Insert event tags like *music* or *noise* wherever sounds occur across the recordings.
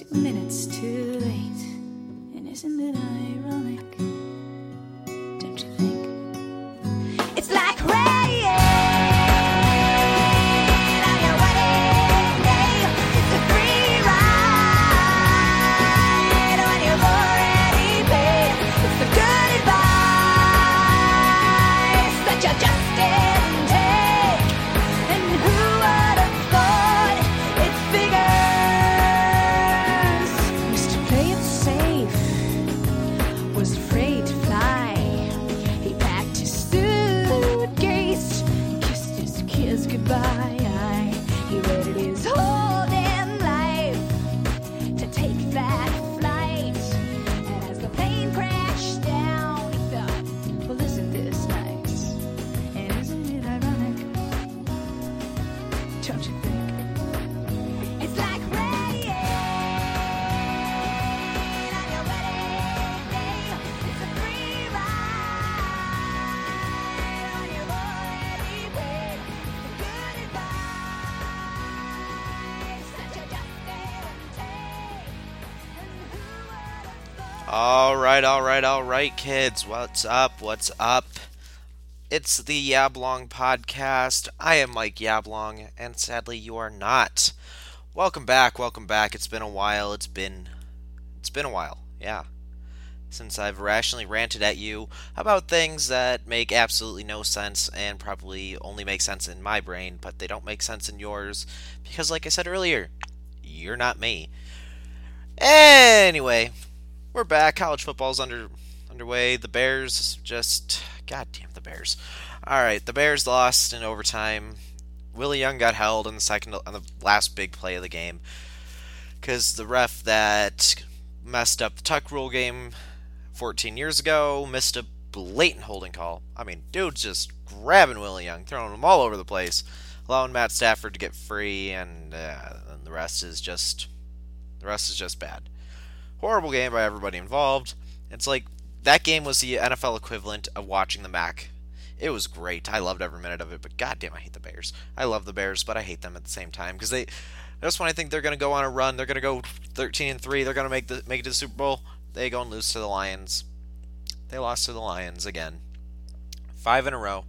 Two minutes too late. And isn't it ironic? All right, all right, kids. What's up? What's up? It's the Yablong podcast. I am Mike Yablong, and sadly, you are not. Welcome back. Welcome back. It's been a while. It's been, it's been a while. Yeah, since I've rationally ranted at you about things that make absolutely no sense and probably only make sense in my brain, but they don't make sense in yours because, like I said earlier, you're not me. Anyway, we're back. College football's under underway. The Bears just God damn the Bears. All right, the Bears lost in overtime. Willie Young got held in the second on the last big play of the game because the ref that messed up the tuck rule game 14 years ago missed a blatant holding call. I mean, dude's just grabbing Willie Young, throwing him all over the place, allowing Matt Stafford to get free, and, uh, and the rest is just the rest is just bad horrible game by everybody involved. It's like that game was the NFL equivalent of watching the MAC. It was great. I loved every minute of it, but goddamn, I hate the Bears. I love the Bears, but I hate them at the same time because they. Just when I think they're going to go on a run, they're going to go 13 and three. They're going to make the make it to the Super Bowl. They go and lose to the Lions. They lost to the Lions again, five in a row.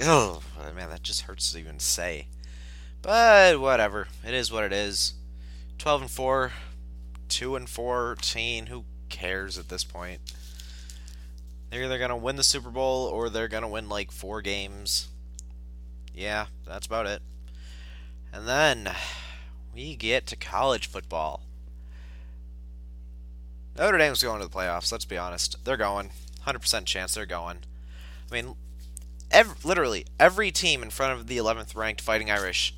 Oh man, that just hurts to even say. But whatever, it is what it is. 12 and four, two and fourteen. Who cares at this point? They're either gonna win the Super Bowl or they're gonna win like four games. Yeah, that's about it. And then we get to college football. Notre Dame's going to the playoffs. Let's be honest, they're going. 100% chance they're going. I mean, ev literally every team in front of the 11th ranked Fighting Irish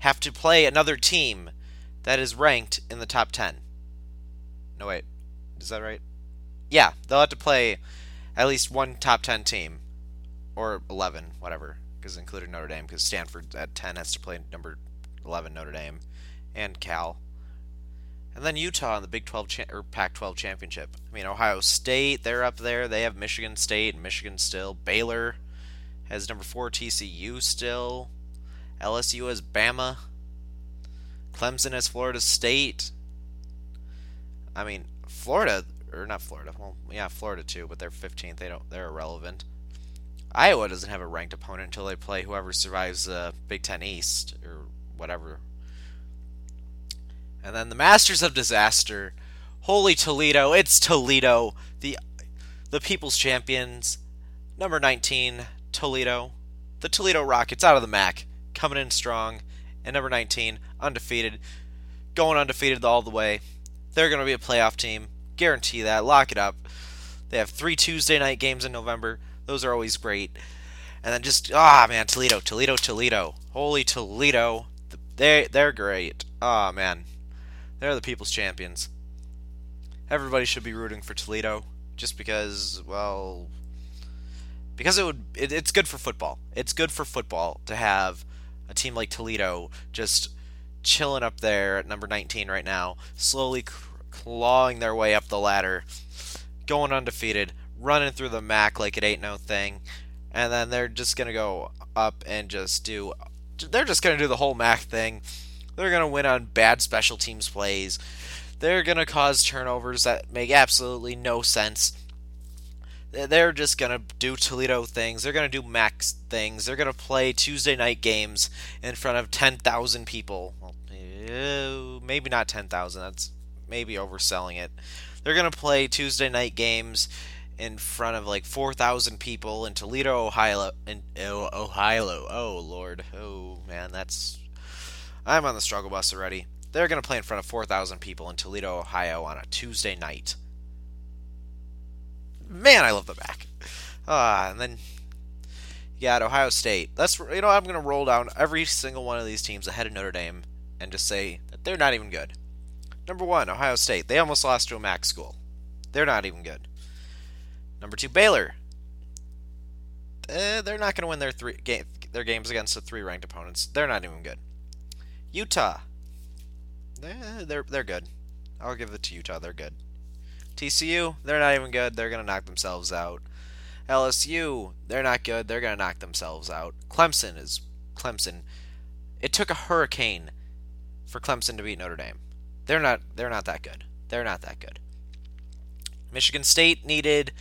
have to play another team that is ranked in the top 10. No, wait. Is that right? Yeah, they'll have to play at least one top 10 team. Or 11, whatever. Because including Notre Dame, because Stanford at 10 has to play number 11 Notre Dame. And Cal. And then Utah in the Big 12 cha- or Pac 12 championship. I mean, Ohio State, they're up there. They have Michigan State Michigan still. Baylor has number 4 TCU still. LSU has Bama. Clemson has Florida State. I mean, Florida or not Florida. Well, yeah, Florida too, but they're 15th. They don't. They're irrelevant. Iowa doesn't have a ranked opponent until they play whoever survives the Big Ten East or whatever. And then the Masters of Disaster. Holy Toledo! It's Toledo, the the People's Champions, number 19, Toledo. The Toledo Rockets out of the MAC, coming in strong, and number 19, undefeated, going undefeated all the way. They're going to be a playoff team. Guarantee that. Lock it up. They have three Tuesday night games in November. Those are always great. And then just ah man, Toledo, Toledo, Toledo. Holy Toledo. They they're great. Ah man. They're the people's champions. Everybody should be rooting for Toledo just because well because it would it, it's good for football. It's good for football to have a team like Toledo just chilling up there at number 19 right now, slowly clawing their way up the ladder, going undefeated, running through the MAC like it ain't no thing, and then they're just gonna go up and just do. They're just gonna do the whole MAC thing. They're to win on bad special teams plays. They're to cause turnovers that make absolutely no sense. They're just going to do Toledo things. They're going to do Max things. They're going to play Tuesday night games in front of 10,000 people. Well, eh, maybe not 10,000. That's maybe overselling it. They're going to play Tuesday night games in front of like 4,000 people in Toledo, Ohio. In oh, Ohio. Oh, Lord. Oh, man. That's. I'm on the struggle bus already. They're going to play in front of 4,000 people in Toledo, Ohio on a Tuesday night. Man, I love the back. Ah, and then you got Ohio State. That's you know I'm to roll down every single one of these teams ahead of Notre Dame and just say that they're not even good. Number one, Ohio State. They almost lost to a MAC school. They're not even good. Number two, Baylor. Uh, they're not going to win their three game, their games against the three ranked opponents. They're not even good. Utah. Eh, they're they're good. I'll give it to Utah. They're good. TCU, they're not even good. They're going to knock themselves out. LSU, they're not good. They're going to knock themselves out. Clemson is Clemson. It took a hurricane for Clemson to beat Notre Dame. They're not they're not that good. They're not that good. Michigan State needed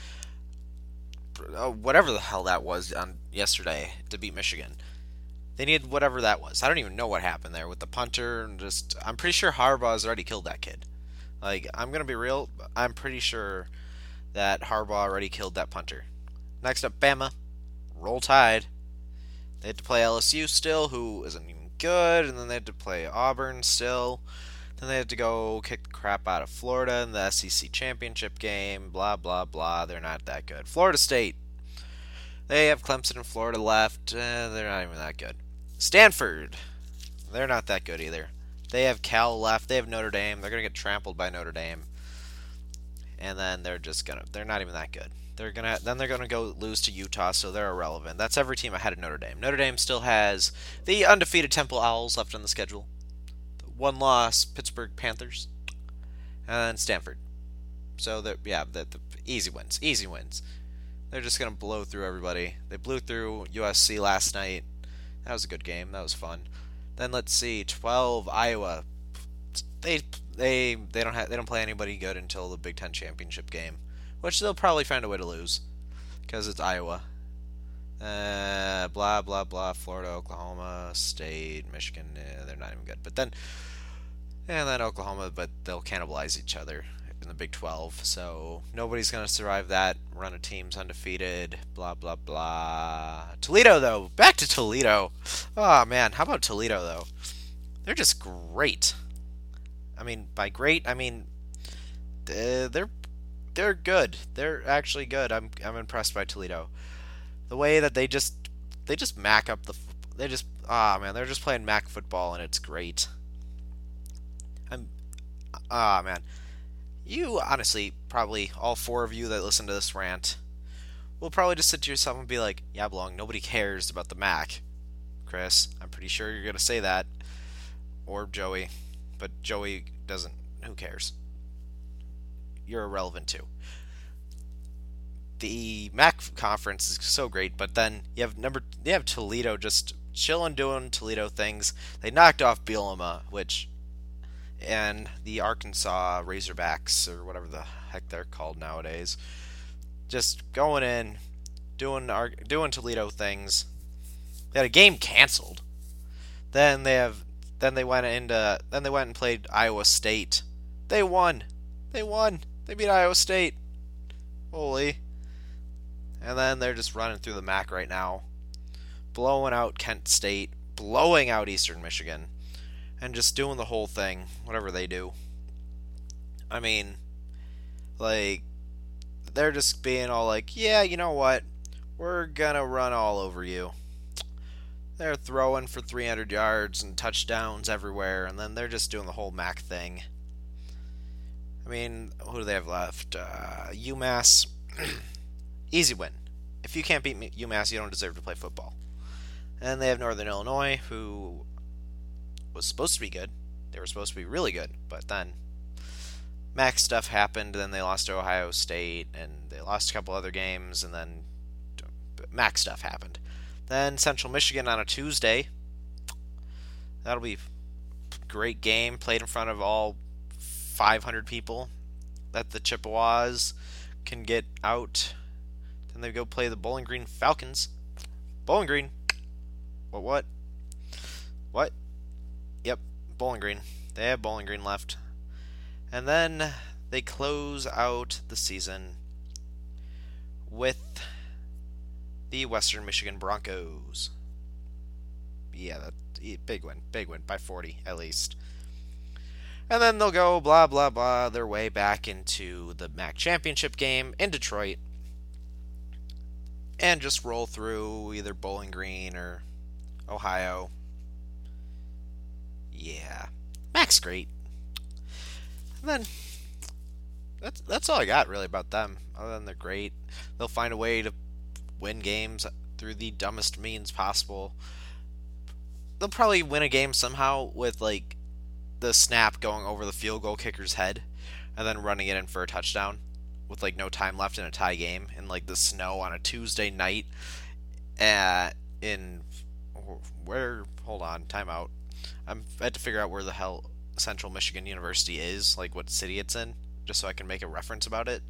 uh, whatever the hell that was on yesterday to beat Michigan. They needed whatever that was. I don't even know what happened there with the punter and just I'm pretty sure Harbaugh has already killed that kid. Like I'm gonna be real, I'm pretty sure that Harbaugh already killed that punter. Next up, Bama. Roll Tide. They had to play LSU still, who isn't even good, and then they had to play Auburn still. Then they had to go kick the crap out of Florida in the SEC championship game. Blah blah blah. They're not that good. Florida State. They have Clemson and Florida left. They're not even that good. Stanford. They're not that good either. They have Cal left. They have Notre Dame. They're gonna get trampled by Notre Dame. And then they're just gonna. They're not even that good. They're gonna. Then they're gonna go lose to Utah, so they're irrelevant. That's every team ahead of Notre Dame. Notre Dame still has the undefeated Temple Owls left on the schedule one loss, Pittsburgh Panthers, and Stanford. So that yeah, the, the easy wins, easy wins. They're just gonna blow through everybody. They blew through USC last night. That was a good game. That was fun. Then let's see, 12 Iowa. They they they don't have they don't play anybody good until the Big Ten championship game, which they'll probably find a way to lose, because it's Iowa. Uh, blah blah blah. Florida, Oklahoma State, Michigan. Eh, they're not even good. But then and then Oklahoma, but they'll cannibalize each other in the Big 12. So nobody's going to survive that run of teams undefeated. Blah blah blah. Toledo though, back to Toledo. Oh man, how about Toledo though? They're just great. I mean, by great, I mean they're they're good. They're actually good. I'm I'm impressed by Toledo. The way that they just they just mac up the they just ah man, they're just playing mac football and it's great. I'm ah man. You honestly, probably all four of you that listen to this rant will probably just sit to yourself and be like, "Yablong. Nobody cares about the MAC." Chris, I'm pretty sure you're gonna say that, or Joey, but Joey doesn't. Who cares? You're irrelevant too. The MAC conference is so great, but then you have number you have Toledo just chilling doing Toledo things. They knocked off Bielema, which and the Arkansas Razorbacks or whatever the heck they're called nowadays, just going in, doing our, doing Toledo things. They had a game canceled. Then they have then they went into then they went and played Iowa State. They won. They won. They beat Iowa State. Holy. And then they're just running through the MAC right now. Blowing out Kent State, blowing out Eastern Michigan and just doing the whole thing, whatever they do. I mean, like, they're just being all like, yeah, you know what? We're gonna run all over you. They're throwing for 300 yards and touchdowns everywhere, and then they're just doing the whole MAC thing. I mean, who do they have left? Uh, UMass. *clears throat* Easy win. If you can't beat UMass, you don't deserve to play football. And they have Northern Illinois, who was supposed to be good. They were supposed to be really good, but then MAC stuff happened. Then they lost to Ohio State, and they lost a couple other games, and then MAC stuff happened. Then Central Michigan on a Tuesday. That'll be great game played in front of all 500 people that the Chippewas can get out. Then they go play the Bowling Green Falcons. Bowling Green. What? What? What? Yep, Bowling Green. They have Bowling Green left. And then they close out the season with the Western Michigan Broncos. Yeah, that big win, big win by 40 at least. And then they'll go blah blah blah their way back into the MAC championship game in Detroit. And just roll through either Bowling Green or Ohio. Yeah. MAC's great. And then that's that's all I got really about them. Other than they're great. They'll find a way to win games through the dumbest means possible. They'll probably win a game somehow with like the snap going over the field goal kicker's head and then running it in for a touchdown with like no time left in a tie game in like the snow on a Tuesday night at in where hold on timeout I'm I had to figure out where the hell Central Michigan University is like what city it's in just so I can make a reference about it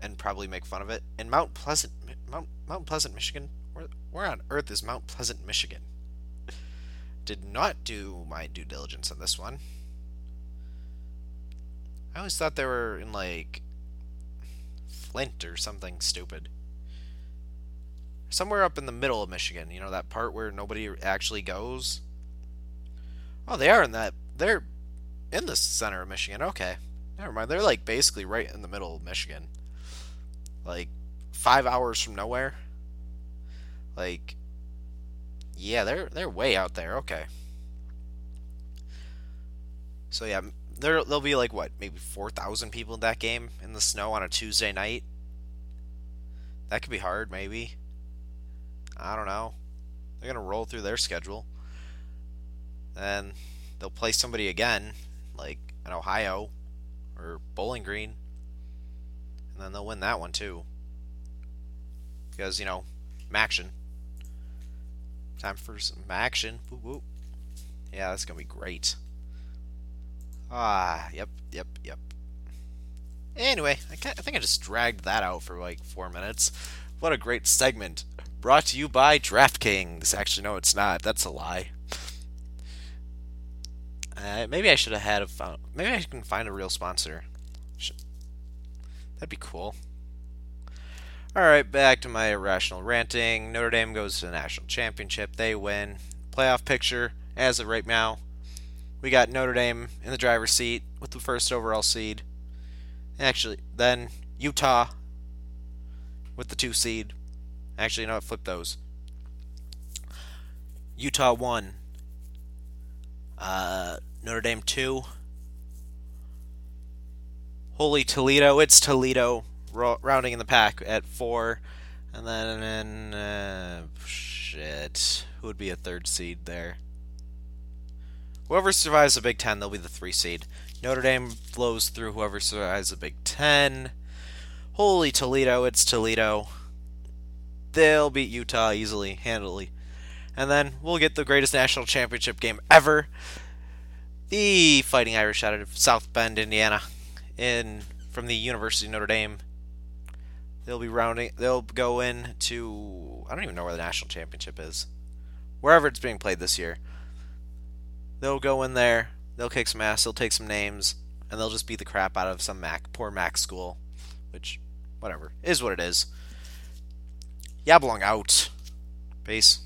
and probably make fun of it. And Mount Pleasant, Mount, Mount Pleasant, Michigan. Where, where on earth is Mount Pleasant, Michigan? Did not do my due diligence on this one. I always thought they were in like Flint or something stupid. Somewhere up in the middle of Michigan, you know that part where nobody actually goes. Oh, they are in that. They're in the center of Michigan. Okay, never mind. They're like basically right in the middle of Michigan like five hours from nowhere. Like, yeah, they're they're way out there. Okay. So yeah, there there'll be like what, maybe four thousand people in that game in the snow on a Tuesday night. That could be hard, maybe. I don't know. They're gonna roll through their schedule. Then they'll play somebody again, like in Ohio or Bowling Green and then they'll win that one too. Because, you know, action. Time for some action. Yeah, that's to be great. Ah, yep, yep, yep. Anyway, I, I think I just dragged that out for like four minutes. What a great segment. Brought to you by DraftKings. Actually, no, it's not. That's a lie. Uh, maybe I should have had a found. Maybe I can find a real sponsor. That'd be cool. Alright, back to my irrational ranting. Notre Dame goes to the national championship. They win. Playoff picture, as of right now, we got Notre Dame in the driver's seat with the first overall seed. Actually, then Utah with the two seed. Actually, no, know what? Flip those. Utah 1. Uh, Notre Dame 2. Holy Toledo, it's Toledo rounding in the pack at four, and then uh, shit, who would be a third seed there? Whoever survives the Big Ten, they'll be the three seed. Notre Dame flows through whoever survives the Big Ten. Holy Toledo, it's Toledo. They'll beat Utah easily, handily. And then we'll get the greatest national championship game ever. The Fighting Irish out of South Bend, Indiana in from the University of Notre Dame. They'll be rounding. They'll go in to I don't even know where the national championship is, wherever it's being played this year. They'll go in there. They'll kick some ass. They'll take some names, and they'll just beat the crap out of some MAC poor MAC school, which whatever is what it is. Yablong out. Peace.